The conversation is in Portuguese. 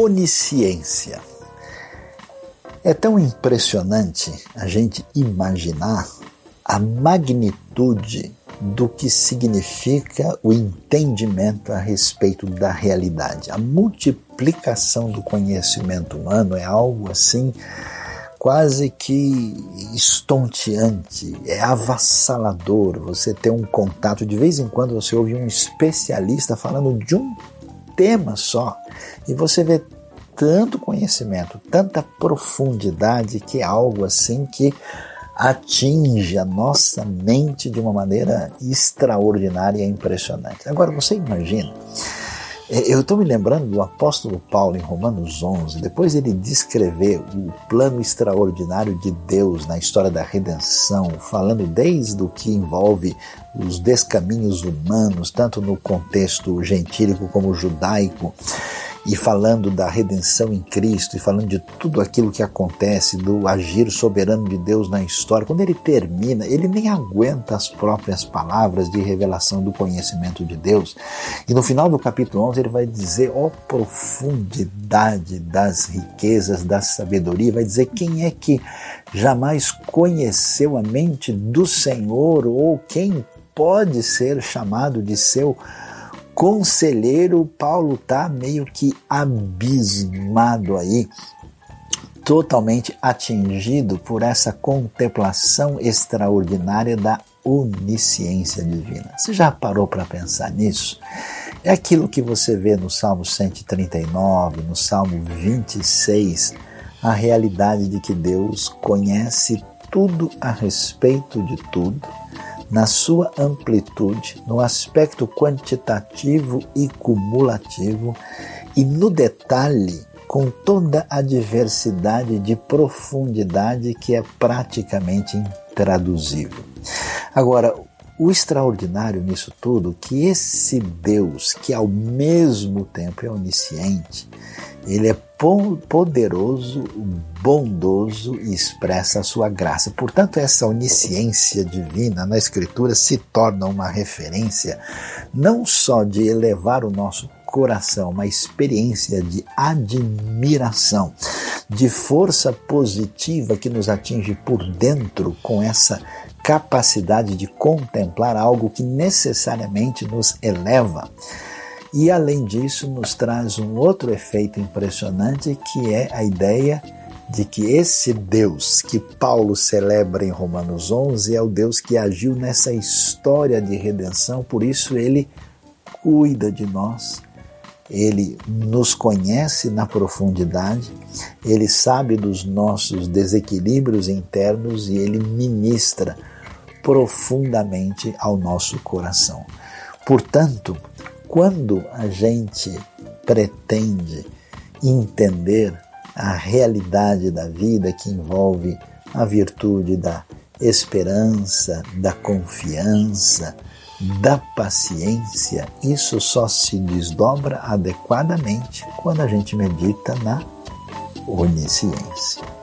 onisciência. É tão impressionante a gente imaginar a magnitude do que significa o entendimento a respeito da realidade. A multiplicação do conhecimento humano é algo assim quase que estonteante, é avassalador. Você ter um contato, de vez em quando você ouve um especialista falando de um tema só e você vê tanto conhecimento, tanta profundidade que é algo assim que atinge a nossa mente de uma maneira extraordinária e impressionante. Agora você imagina eu estou me lembrando do apóstolo Paulo em Romanos 11, depois ele descrever o plano extraordinário de Deus na história da redenção, falando desde o que envolve os descaminhos humanos, tanto no contexto gentílico como judaico, e falando da redenção em Cristo, e falando de tudo aquilo que acontece, do agir soberano de Deus na história, quando ele termina, ele nem aguenta as próprias palavras de revelação do conhecimento de Deus. E no final do capítulo 11 ele vai dizer, ó oh, profundidade das riquezas, da sabedoria, vai dizer quem é que jamais conheceu a mente do Senhor, ou quem pode ser chamado de seu conselheiro, Paulo está meio que abismado aí, totalmente atingido por essa contemplação extraordinária da onisciência divina. Você já parou para pensar nisso? É aquilo que você vê no Salmo 139, no Salmo 26, a realidade de que Deus conhece tudo a respeito de tudo na sua amplitude, no aspecto quantitativo e cumulativo e no detalhe com toda a diversidade de profundidade que é praticamente intraduzível. Agora, o extraordinário nisso tudo que esse Deus, que ao mesmo tempo é onisciente, ele é poderoso, bondoso e expressa a sua graça. Portanto, essa onisciência divina na Escritura se torna uma referência não só de elevar o nosso coração, uma experiência de admiração, de força positiva que nos atinge por dentro com essa capacidade de contemplar algo que necessariamente nos eleva e além disso, nos traz um outro efeito impressionante que é a ideia de que esse Deus que Paulo celebra em Romanos 11 é o Deus que agiu nessa história de redenção, por isso ele cuida de nós, ele nos conhece na profundidade, ele sabe dos nossos desequilíbrios internos e ele ministra profundamente ao nosso coração. Portanto, quando a gente pretende entender a realidade da vida que envolve a virtude da esperança, da confiança, da paciência, isso só se desdobra adequadamente quando a gente medita na onisciência.